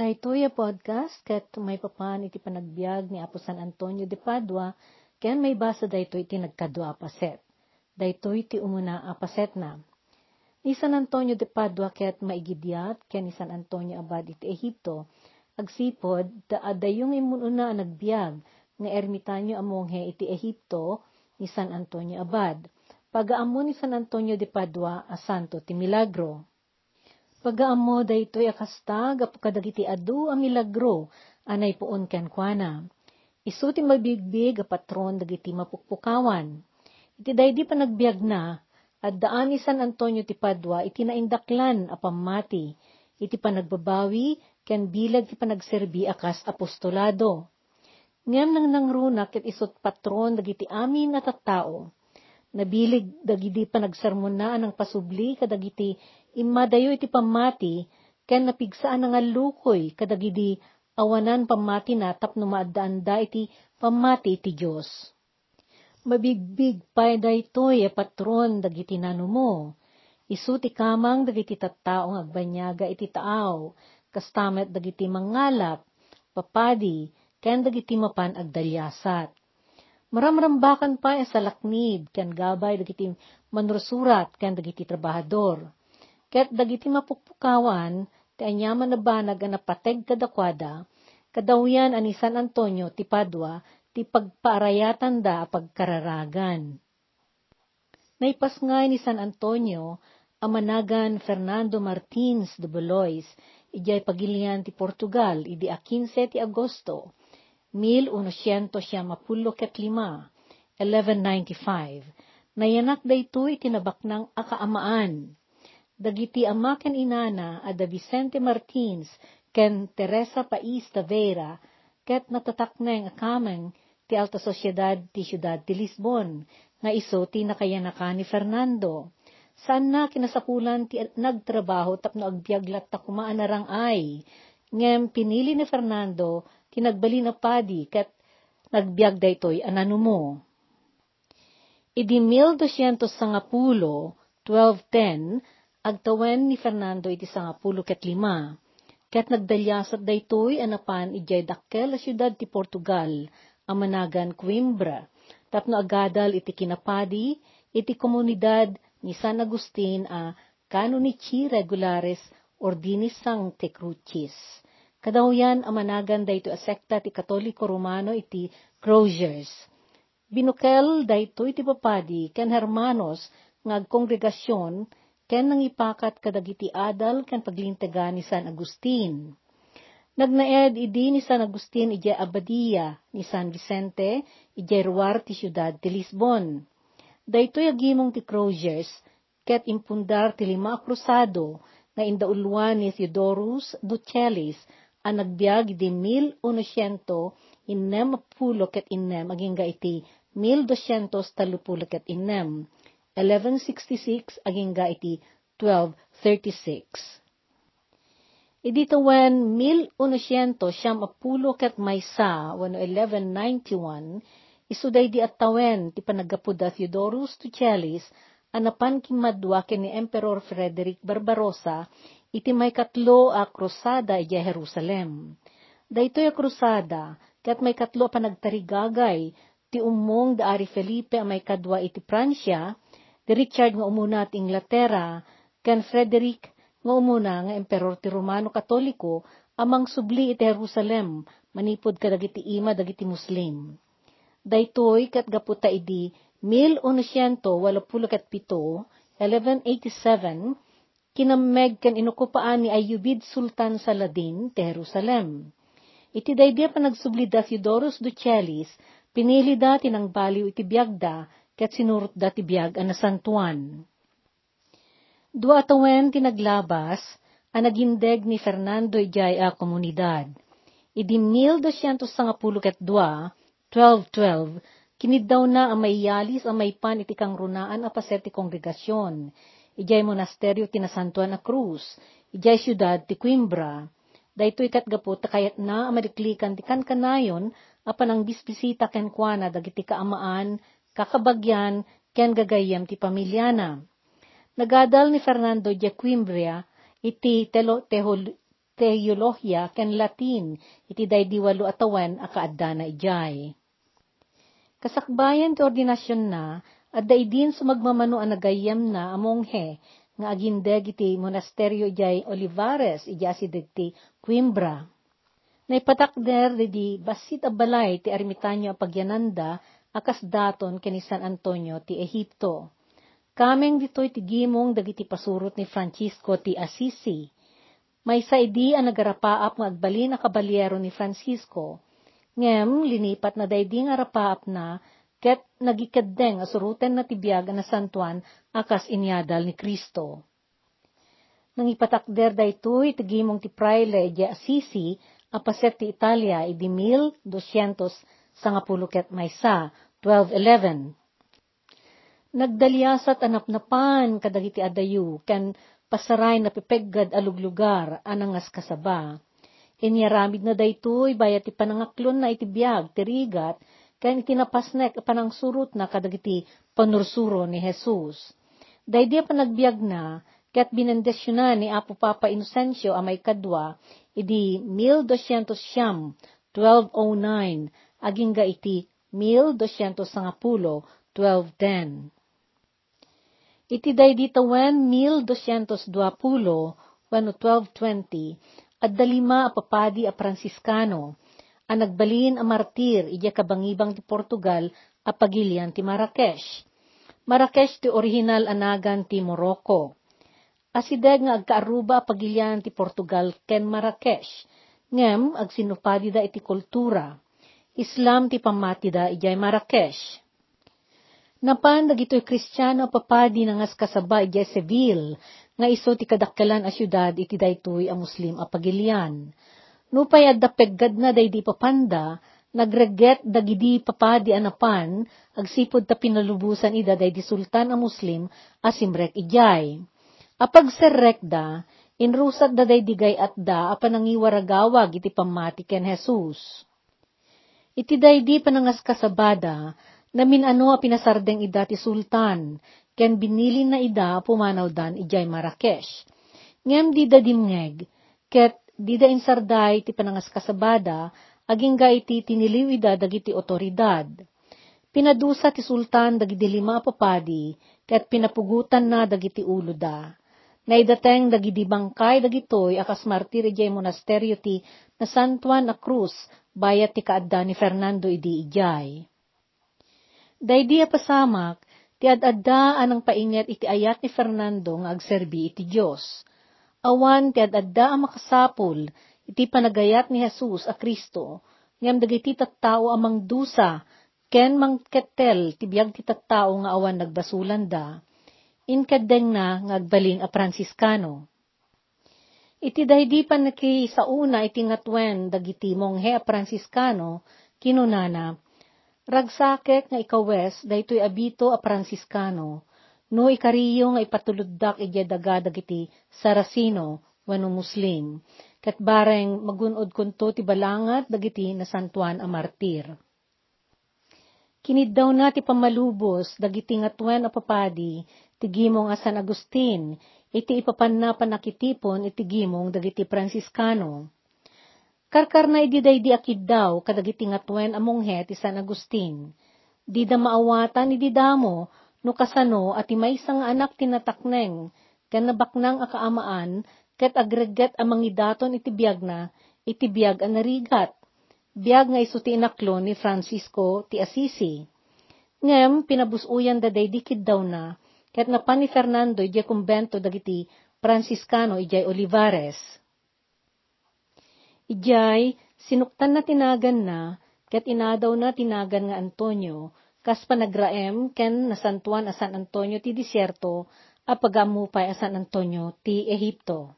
Daytoy podcast ket may papan iti panagbiag ni Apo San Antonio de Padua ken may basa daytoy iti nagkadua paset. Daytoy ti umuna a paset na. Ni San Antonio de Padua ket maigidyat ken ni San Antonio abad iti Ehipto agsipod da adayong imununa nagbiag nga ermitanyo amonghe iti Ehipto ni San Antonio abad. Pagaammo ni San Antonio de Padua a santo ti milagro. Pagaammo daytoy akasta gapu kadagiti adu a milagro anay puon ken kuana. Isu ti mabigbig a patron dagiti mapukpukawan. Iti daydi panagbiag na at daan ni San Antonio ti Padua iti naindaklan a pamati iti panagbabawi ken bilag ti panagserbi akas apostolado. Ngem nang nangrunak ket isot patron dagiti amin at tattao. Nabilig dagiti panagsermona ang pasubli kadagiti imadayo iti pamati, ken napigsaan nga lukoy kadagidi awanan pamati na tapno maaddaanda iti pamati iti Diyos. Mabigbig pay daytoy e patron dagiti nanumo. Isu ti kamang dagiti tattaong agbanyaga iti taaw, kastamet dagiti mangalap, papadi, ken dagiti mapan agdalyasat. Maramrambakan pa e salaknid, ken gabay dagiti manursurat, ken dagiti trabahador Ket dagiti mapukpukawan, ti anyaman na banag ang napateg kadakwada, kadawyan ani San Antonio ti Padua, ti pagpaarayatan da pagkararagan. Naipas nga ni San Antonio, amanagan Fernando Martins de Bolois, ijay pagilian ti Portugal, idi a 15 ti Agosto, 1155, 1195, nayanak daytoy tinabak ng akaamaan, dagiti ama ken inana ada Vicente Martins ken Teresa Pais Tavera ket natatakneng akameng ti alta sosyedad ti siyudad ti Lisbon nga iso ti nakayanaka ni Fernando. Saan na kinasapulan ti nagtrabaho tapno agbiaglat ta kumaan narang ay. Ngem pinili ni Fernando tinagbali na padi ket nagbiag daytoy ananumo. Idi 1210, 1210, agtawen ni Fernando iti sangapulo ket lima. Ket nagdalyasat daytoy anapan ijay dakkel a syudad ti Portugal, amanagan Coimbra, tapno agadal iti kinapadi, iti komunidad ni San Agustin a Canonici Regulares Ordinis Sancte Crucis. Kadawyan amanagan dayto a sekta ti Katoliko Romano iti Croziers. Binukel daytoy ti papadi ken hermanos nga kongregasyon ken nang ipakat kadagiti adal ken paglintaga ni San Agustin. Nagnaed idi ni San Agustin ijay Abadia ni San Vicente ijay ruwar ti siyudad ti Lisbon. Daytoy agimong ti Croziers ket impundar ti lima krusado nga indauluan ni Theodorus Ducelis ang nagbiag di 1100 inem pulo ket inem aging iti 1200 talupulo ket inem 1166 aging ga iti 1236. Idito wen 1100 siyam apulo ket maysa wano 1191 isuday di attawen ti panagapuda Theodorus Tuchelis anapan kimadwa ken ni Emperor Frederick Barbarossa iti may katlo a krusada iti Jerusalem. Daytoy a krusada ket may katlo panagtarigagay ti umong da Ari Felipe a may kadwa iti Pransya ti Richard nga umuna at Inglaterra, ken Frederick nga umuna nga emperor ti Romano Katoliko, amang subli iti Jerusalem, manipod kadagiti ima dagiti Muslim. Daytoy kat gaputa idi 1187, 1187, kinameg ken inukupaan ni Ayubid Sultan Saladin ti Jerusalem. Iti daydia pa nagsubli da Theodorus Ducelis, pinili da tinang baliw iti biyagda, ket sinurot dati biyag ana santuan. Dua tawen tinaglabas, ang nagindeg ni Fernando ijay a komunidad. Idi 1210 ket dua, 1212, kiniddaw na ang maiyalis ang may pan iti kang runaan a paset ti kongregasyon. Ijay monasteryo tinasantuan a Cruz, ijay syudad ti Coimbra. Dayto ikat gapot kayat na amadiklikan ti kankanayon apan ang bisbisita ken kuana dagiti kaamaan kakabagyan, ken gagayam ti pamilyana. Nagadal ni Fernando de Quimbria iti telo, tehol, teolohiya ken Latin, iti daydi walo atawan akaadda na ijay. Kasakbayan ti ordinasyon na, at daidin sumagmamano ang nagayam na amonghe, nga agindeg iti monasteryo ijay Olivares, ija si degti Coimbra. Naipatakder di basit abalay ti ermitanyo a pagyananda, akas daton kani San Antonio ti Ehipto. Kameng ditoy ti gimong dagiti pasurot ni Francisco ti Assisi. May saidi ang nagarapaap nga agbalin a kabalyero ni Francisco. Ngem, linipat na daydi nga rapaap na, ket nagikadeng asuruten na tibiyag na santuan akas inyadal ni Kristo. Nang ipatakder daytoy ti gimong ti praile di Assisi, apaset ti Italia idi 1200 sangapulo ket maysa, 1211. Nagdalyasat anapnapan kadagiti adayu, ken pasaray na pipeggad aluglugar anangas kasaba. Inyaramid na daytoy bayat ti panangaklon na itibiyag, tirigat, ken itinapasnek panang surut na kadagiti panursuro ni Jesus. Daydi panagbiag na, ket binendesyonan ni Apo Papa Inocencio amay kadwa, idi 1200 siyam, 1209, aging ga iti 1210, 1210. Iti day ditawan 1220, wano 1220, at dalima a papadi a Franciscano, a nagbalin a martir ija kabangibang ti Portugal a pagilian ti Marrakesh. Marrakesh ti original anagan ti Morocco. Asideg nga agkaaruba pagilian ti Portugal ken Marrakesh. Ngem agsinupadi da iti kultura. Islam ti pamati da ijay Marrakesh. Napan dagitoy Kristiyano papadi nga ngas kasaba ijay Seville, nga iso ti kadakkelan a syudad iti daytoy a Muslim a pagilian. Nupay adda peggad na daydi papanda, nagreget dagidi papadi anapan, agsipod ta pinalubusan ida daydi sultan a Muslim asimrek ijay. Apag inrusat da day digay at da apanangiwaragawag iti pamati ken Jesus. Iti daydi panangas kasabada, namin ano a pinasardeng ida ti sultan, ken binilin na ida pumanaw dan ijay Marrakesh. Ngem di dimngeg, ket di da insarday ti panangas kasabada, aging ga iti tiniliw ida dagiti otoridad. Pinadusa ti sultan dagiti lima papadi, ket pinapugutan na dagiti ulo da naidateng dagidi bangkay dagitoy akas martir ijay monasteryo ti na San Juan a Cruz bayat ti kaadda ni Fernando idi ijay. Daydi pasamak ti adadda anang painget iti ayat ni Fernando nga agserbi iti Dios. Awan ti adadda ang makasapul iti panagayat ni Jesus a Kristo ngem dagiti tattao amang dusa ken mangketel ti biag ti tattao nga awan nagbasulan da inkadeng na ngagbalin a Franciscano. Iti daydi pan naki sa una iti ngatwen dagiti monghe a Franciscano, kinunana, ragsakek nga ikawes daytoy abito a Franciscano, no ikariyo nga ipatuluddak iti daga dagiti Saracino, wano Muslim, kat bareng magunod kunto ti balangat dagiti na santuan a martir. Kinid daw na ti pamalubos, dagiti ngatwen a papadi, ti gimong a San Agustin, iti ipapanna panakitipon iti gimong dagiti Franciscano. Karkar na ididay di akid daw kadagiti ngatwen amonghe ti San Agustin. Di da maawatan idi damo no kasano at imaysang anak tinatakneng ken nabaknang akaamaan ket agreget amang idaton iti biyag na iti biyag a narigat. Biyag nga iso ti inaklo ni Francisco ti Assisi. Ngem, pinabusuyan da day dikid daw na, Ket napan ni Fernando ijay kumbento dagiti Franciscano ijay Olivares. Ijay sinuktan na tinagan na ket inadaw na tinagan nga Antonio kas panagraem ken nasantuan a San Antonio ti disyerto a pagamupay a San Antonio ti Ehipto.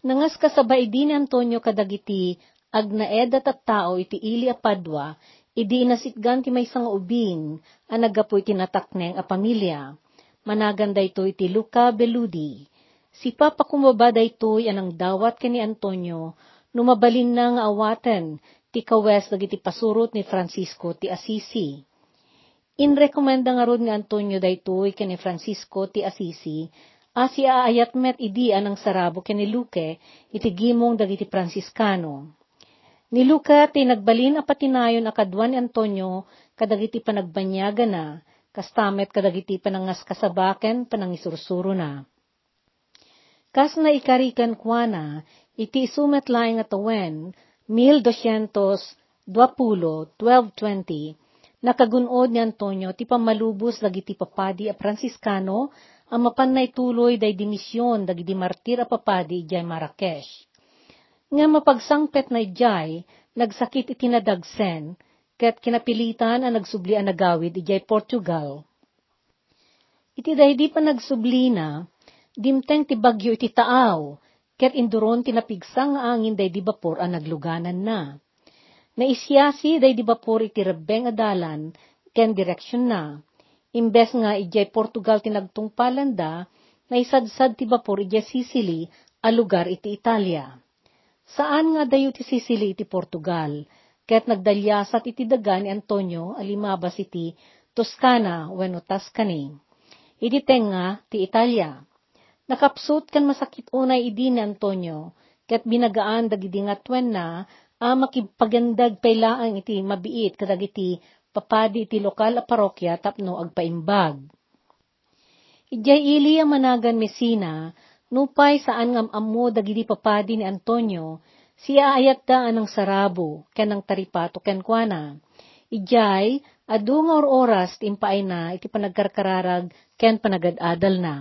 Nangas kasabay din ni Antonio kadagiti agnaeda at tao iti ili a Padua Idi inasitgan ti may nga ubing, ang nagapoy tinatakneng a pamilya. Managan dayto iti Luca Beludi. Si Papa kumaba daytoy anang dawat kani Antonio, numabalin na nga awaten, ti kawes dagiti pasurot ni Francisco ti Assisi. Inrekomenda nga ron nga Antonio daytoy kani Francisco ti Assisi, Asi aayat met idi anang sarabo ken ni Luke, iti gimong dagiti Franciscano. Ni Luke ti nagbalin a patinayon a kadwan ni Antonio kadagiti panagbanyaga na, kastamet kadagiti panangas kasabaken panangisursuro na. Kas na ikarikan kuana, iti sumet laing at awen, 1220, 1220, nakagunod ni Antonio ti pamalubos dagiti papadi a Franciscano ang mapan na ituloy day dimisyon dagiti martir a papadi ijay Marrakesh. Nga mapagsangpet na ijay, nagsakit iti nadagsen, ket kinapilitan ang nagsubli ang nagawid ijay Portugal. Iti daydi pa nagsubli na, dimteng ti bagyo iti taaw, ket induron tinapigsang angin day di bapor ang nagluganan na. Naisyasi day di bapor iti rebeng adalan, ken direksyon na. Imbes nga ijay Portugal tinagtungpalan da, naisadsad ti bapor ijay Sicily, a lugar iti Italia. Saan nga dayo ti Sicily iti Portugal, ket nagdalyasat iti daga ni Antonio alimabas iti Toscana wenno Tuscany. Iti tenga ti Italia. Nakapsut kan masakit unay idi ni Antonio, ket binagaan dagidi nga twen na, a makipagandag pailaang iti mabiit kadagiti papadi iti lokal a parokya tapno agpaimbag. Ijay ili ang managan Mesina, nupay saan ngam ammo dagiti papadi ni Antonio, siya ayat da anang sarabo, ken ang taripato ken kuana. Ijay, adu nga oras timpaay na iti panagkarkararag ken panagadadal na.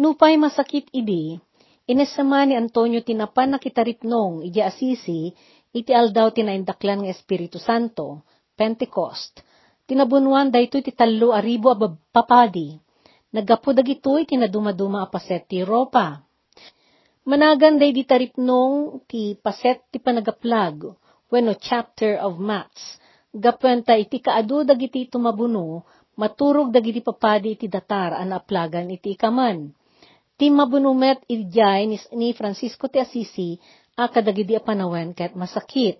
Nupay masakit idi, inesama ni Antonio tinapan na kitaripnong iji asisi, iti aldaw tinaindaklan ng Espiritu Santo, Pentecost. Tinabunuan dayto iti talo aribo a papadi. Nagapo dagitoy tinadumaduma a paset ti Europa. Managan day di taripnong ti paset ti panagaplag, wenno chapter of Maths. Gapwenta iti kaadu dagiti tumabuno, maturog dagiti papadi iti datar an aplagan iti ikaman. Ti mabunumet idjay ni, ni Francisco ti Assisi, a kadagidi a panawen ket masakit.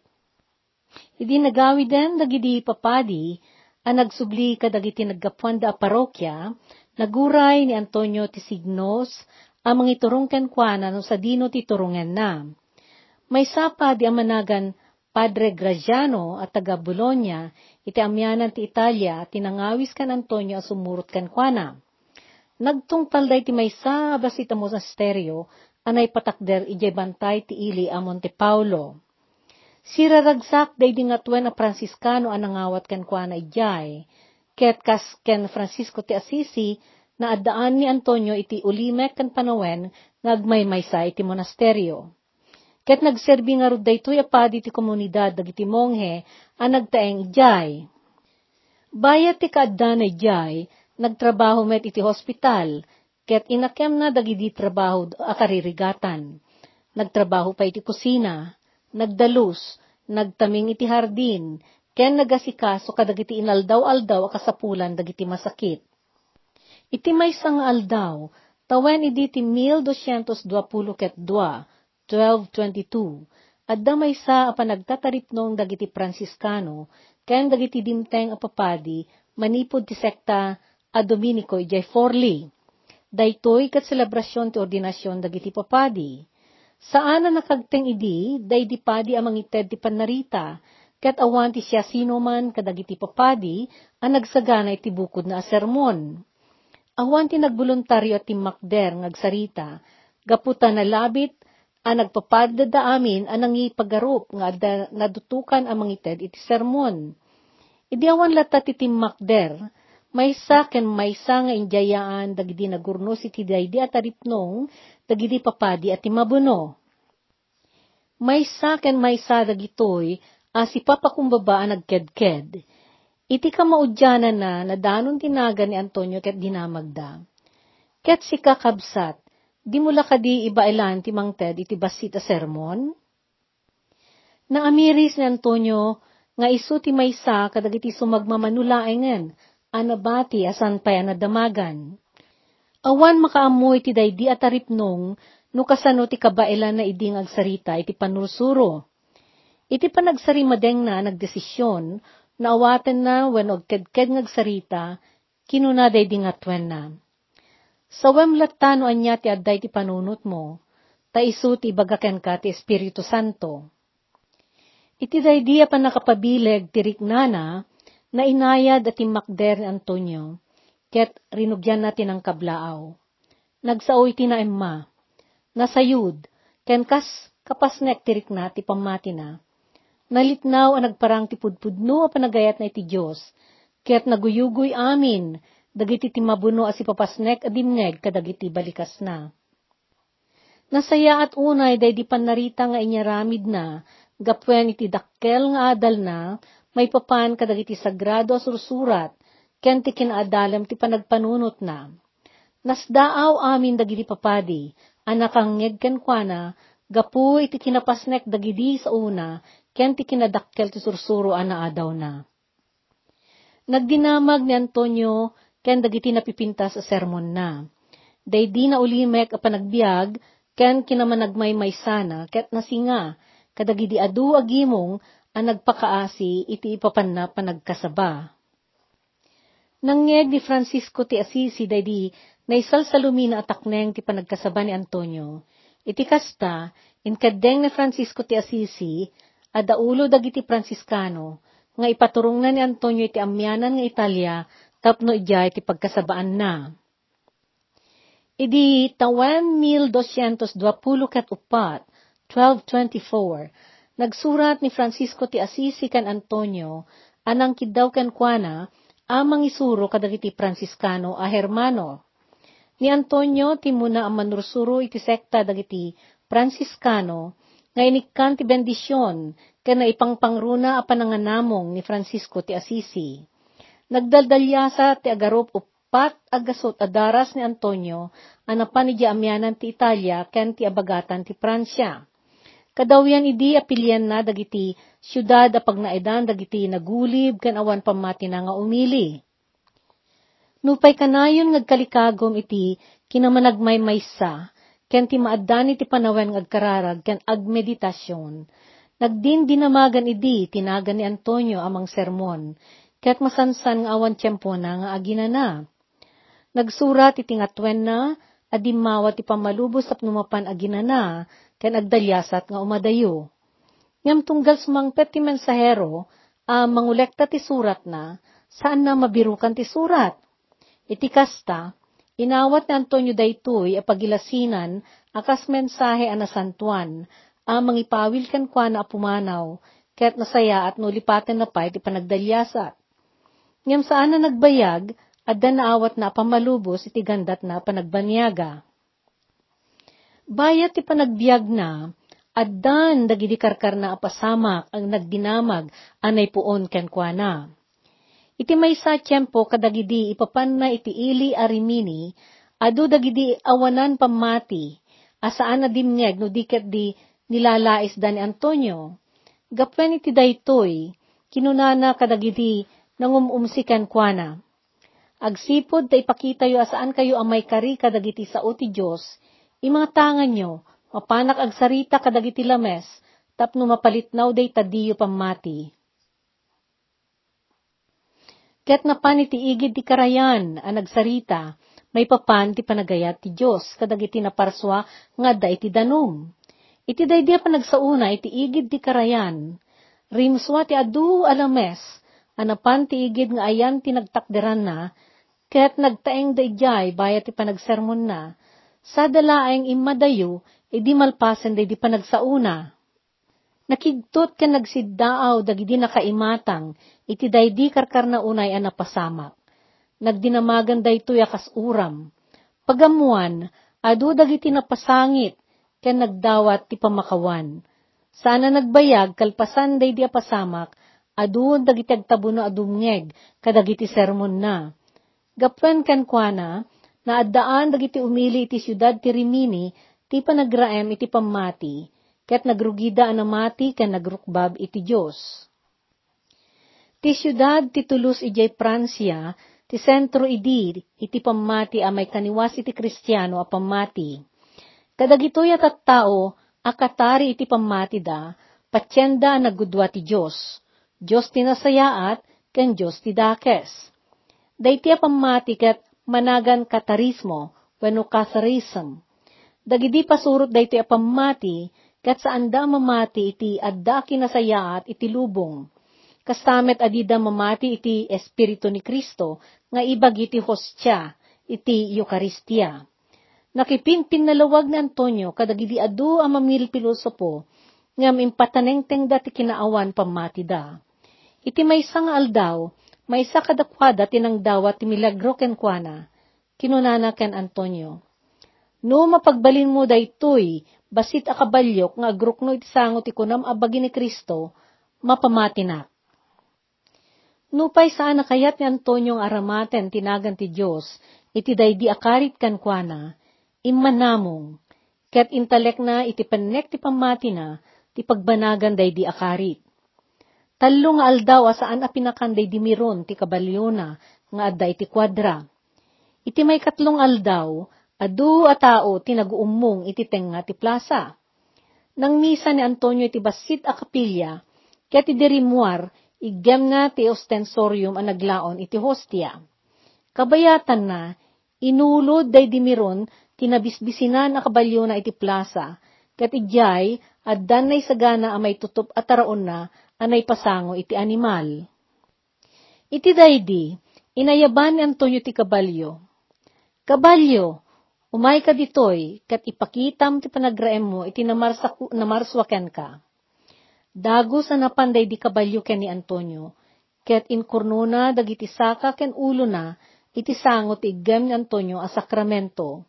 Idi nagawi den dagidi papadi, ang nagsubli kadagiti naggapuan da parokya, naguray ni Antonio ti signos, ang mga iturong kenkwana no sa dino ti turungan na. May sapa di amanagan Padre Graziano at taga Bologna, iti amyanan ti Italia, tinangawis kan Antonio as sumurot kenkwana. Nagtungtal day ti may sa basita mo sa stereo, anay patakder ijay bantay ti ili a Monte Paulo. Siraragsak day di nga tuen a Franciscano a nangawat ken kuana ijay, ket kas ken Francisco ti Assisi, na addaan ni Antonio iti ulimek ken panawen ngagmaymaysa iti monasteryo. Ket nagserbi nga rod daytoy apadi ti komunidad dagiti monghe a nagtaeng ijay. Bayat ti kaadda na ijay, nagtrabaho met iti hospital, ket inakem na dagidi trabaho a karirigatan. Nagtrabaho pa iti kusina, nagdalus, nagtaming iti hardin, ken nagasikaso kadagiti inaldaw-aldaw a kasapulan dagiti masakit. Iti may sang aldaw, tawen idi ti 1220 ket 2, 1222, adda may sa a panagtataripnong dagiti Franciscano, ken dagiti dimteng a papadi, manipod ti sekta a Dominico ijay Forli. Daytoy kat selebrasyon ti ordinasyon dagiti papadi. Saan na nakagteng idi, day di padi amang ited ti panarita, ket awan ti siya sino man kadagiti papadi, ang nagsagana iti bukod na sermon. Awan ti nagboluntaryo ti makder ngagsarita, gaputan na labit, ang nagpapadda da amin anang ipagarup nga da, nadutukan ang mangited iti sermon. Idi awan lata ti timakder, maysa ken maysa nga injayaan dagidi nagurnos iti daydi at aripnong dagidi papadi at timabuno. Maysa ken maysa dagitoy as ipapakumbaba nagkedked. Iti kamaudyanan na nadanon tinaga ni Antonio ket dinamagda. Ket si kakabsat, di mula kadi ibailan ti mangted iti basit a sermon? Naamiris ni Antonio nga isu ti maysa kadagiti sumagmamanulaengen anabati asan pay anadamagan. Awan makaamoy ti daydi at aripnong no kasano ti kabailan na iding agsarita iti panursuro. Iti panagsarimadeng na nagdesisyon na awaten na when og kedked ngagsarita, kinunaday di nga twen na. Sawem latano anya ti adday ti panunot mo, ta isu ti bagaken ka ti Espiritu Santo. Iti daydiya pa nakapabileg ti riknana, na inayad at imakder ni Antonio, ket rinugyan natin ang kablaaw. Nagsaoy ti na emma, nasayud, ken kas kapasnek tirik na ti pamati na. Nalitnaw ang nagparang ti pudpudno a panagayat na iti Diyos, ket naguyugoy amin, dagiti ti mabuno as ipapasnek a dimngeg kadagiti balikas na. Nasaya at unay day di panarita nga inyaramid na, gapwen iti dakkel nga adal na, may papan kadagiti sagrado sursurat, ken ti kinaadalam ti panagpanunot na. Nasdaaw amin dagiti papadi, anakang ngeg ken kuana, gapu iti kinapasnek dagidi sa una, ken ti kinadakkel ti sursuro ana adaw na. Nagdinamag ni Antonio, ken dagiti napipinta sa sermon na. Day na ulimek a panagbiag, ken kinamanagmaymay sana, ket nasinga, kadagidi adu agimong, ang nagpakaasi iti ipapanna panagkasaba. Nangyeg ni Francisco ti Assisi daydi naisal sa lumina atakneng ti panagkasaba ni Antonio. Iti kasta, inkadeng ni Francisco ti Assisi, adaulo dagiti Franciscano, nga ipaturong na ni Antonio iti amyanan nga Italia, tapno ijay ti pagkasabaan na. Idi tawan 1224, 1224, nagsurat ni Francisco ti Assisi kan Antonio, anang kidaw kan kuana, amang isuro kadagiti Franciscano a Hermano. Ni Antonio ti muna ang manursuro iti sekta dagiti Franciscano, nga inikkan ti bendisyon, kaya ipangpangruna a pananganamong ni Francisco ti Assisi. Nagdaldalyasa ti agarop pat agasot adaras ni Antonio anapan ni amyanan ti Italia ken ti abagatan ti Pransya. Kadawyan idi apilyan na dagiti syudad a pagnaedan dagiti nagulib ken awan pamati na nga umili. Nupay kanayon ngagkalikagom iti kinamanagmay maysa ken ti maaddan iti panawen ngagkararag ken agmeditasyon. Nagdin dinamagan idi tinagan ni Antonio amang sermon ket masansan nga awan tiyempo na nga agina na. Nagsurat iti ngatwen na, adimawa ti pamalubos at numapan aginana, ken agdalyasat nga umadayo. Ngam tunggal sumangpet ti mensahero, a uh, mangulekta ti surat na, saan na mabirukan ti surat? Iti kasta, inawat ni Antonio daytoy a pagilasinan, akas mensahe a nasantuan, a mangipawil kan kwa na apumanaw, ket nasaya at nulipaten na pa iti panagdalyasat. Ngam saan na nagbayag, adda naawat na pamalubos iti gandat na panagbanyaga. Bayat ti panagbiag na, addan dagidi karkar na apasamak ang nagdinamag anay puon ken kuana. Iti may sa tiyempo kadagidi ipapan na iti ili arimini, adu dagidi awanan pamati, asaan na dimnyeg no diket di nilalais da ni Antonio. Gapwen iti daytoy, kinunana kadagidi nangumumsikan kuana Agsipod ta ipakita yo asaan kayo ang may kari kadagiti sao ti Diyos, imang tangan nyo, mapanak agsarita kadagiti lames, tapno mapalitnaw day tadiyo pamati. Ket napan iti igid ti karayan, ang nagsarita, may papan ti panagayat ti Diyos, kadagiti naparswa nga da iti danum. Iti daydia pa nagsauna, iti igid ti karayan, rimswa ti adu alames, anapan ti igid nga ayan ti nagtakderan na, Kaya't nagtaeng dayjay bayat ipanagsermon na, sa dalaeng imadayo, edi malpasen day di panagsauna. Nakigtot ka nagsiddaaw dagidi nakaimatang, iti daydi karkar na unay ang napasamak. Nagdinamagan daytoy akas uram. Pagamuan, adu dagiti napasangit, ken nagdawat ti pamakawan. Sana nagbayag kalpasan day di apasamak, adu dagiti agtabuno adumngeg, kadagiti sermon na Gapwen kan kuana, na addaan dagiti umili iti siyudad ti Rimini, ti panagraem iti pamati, ket nagrugida anamati ken nagrukbab iti Dios. Ti siyudad ti Toulouse ijay Pransya, ti sentro idi, iti pamati a may kaniwas iti Kristiyano a pamati. Kadagitoy at at tao, akatari iti pamati da, patyenda nagudwa ti Diyos. Diyos ti nasayaat, ken Diyos ti dakes Daytia pamati ket managan katarismo, wenno Catharism. Dagidi pasurot daytoy apamati, kat saan da mamati iti adda kinasayaat iti lubong. Kastamet adida mamati iti Espiritu ni Kristo, nga ibag iti hostya, iti Eucharistia. Nakipinpin nalawag ni Antonio kadagidi adu ang mamil pilosopo, ngam impatanengteng dati kinaawan pamati da. Iti may nga aldaw, may isa kadakwada tinangdawa ti milagro ken kuana, kinunana ken Antonio. No mapagbalin mo daytoy, basit akabalyok nga agrukno iti sangot ti kunam abagi ni Kristo, mapamati na. Nupay saan nakayat ni Antonio ang aramaten tinagan ti Diyos, iti daydi akarit kan kuana, immanamong, ket intalek na iti panek ti pamati na, ti pagbanagan day di akarit. Tallo nga aldaw asaan a pinakanday di miron ti kabalyo na nga adda iti kwadra. Iti may katlong aldaw, adu a tao tinaguumong iti tenga ti plaza. Nang misa ni Antonio iti basit a kapilya, kaya ti derimuar, igem na ti ostensorium a naglaon iti hostia. Kabayatan na, inulod day dimiron, tinabisbisinan a kabalyo na iti plaza, kat ijay, addan nay sagana a may tutup at taraon na, anay pasango iti animal. Iti daydi, inayaban ni Antonio ti kabalyo. Kabalyo, umay ka ditoy, kat ipakitam ti panagraem mo, iti namarswaken ka. Dago sa napanday di kabalyo ken ni Antonio, ket inkurno dagiti saka ken ulo na, iti sangot ti igem ni Antonio a sakramento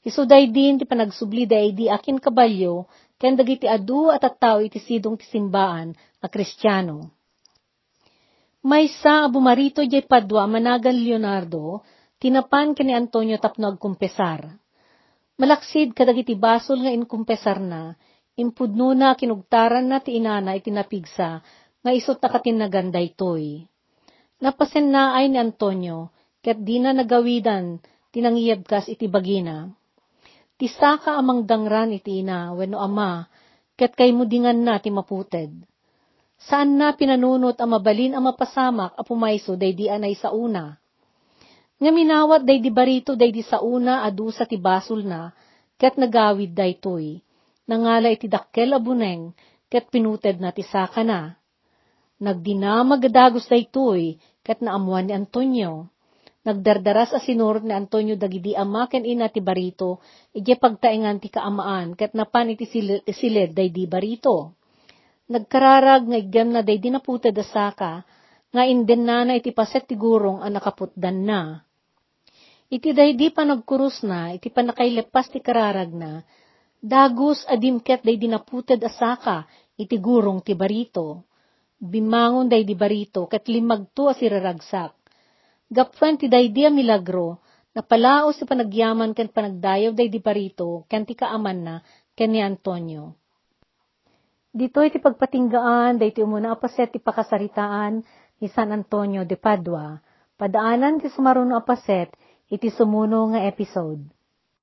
Isuday din ti panagsubli day di akin kabalyo, ken dagiti adu at tattaw iti sidong ti simbaan a kristyano. Maysa bumarito jay padwa managan Leonardo, tinapan kani Antonio tapno agkumpesar. Malaksid kadagiti basol nga inkumpesar na, impudno na kinugtaran na ti inana itinapigsa, nga isot na katinagan daytoy. Napasen na ay ni Antonio, ket di na nagawidan, tinangiyabkas iti bagina. Ti saka amang dangran iti ina, wenno ama, ket kay mudingan na ti maputed. Saan na pinanunot ang mabalin ang mapasamak a pumayso day di anay sa una. Nga minawat day di barito day di sa una adu sa ti basol na, ket nagawid day toy. Nangala iti dakkel abuneng, ket pinuted na ti saka na. Nagdinamag dagos day toy, ket naamuan ni Antonio Nagdardaras a sinurot ni Antonio dagidi ama ken ina ti barito, ije pagtaengan ti kaamaan, ket napan iti silid day di barito. Nagkararag nga igem na day di naputa da saka, nga inden na na iti paset ti gurong ang nakaputdan na. Iti day di pa nagkurus na, iti pa nakailepas ti kararag na, dagus adimket day di naputed asaka, iti gurong ti barito. Bimangon day di barito, ket limagto as iraragsak Gapwen ti daydi milagro, na palaos si panagyaman ken panagdayaw day di parito, ken ti kaaman na, ken ni Antonio. Dito iti pagpatinggaan, day ti umuna apaset ti pakasaritaan ni San Antonio de Padua, padaanan ti sumaruno apaset, iti sumuno nga episode.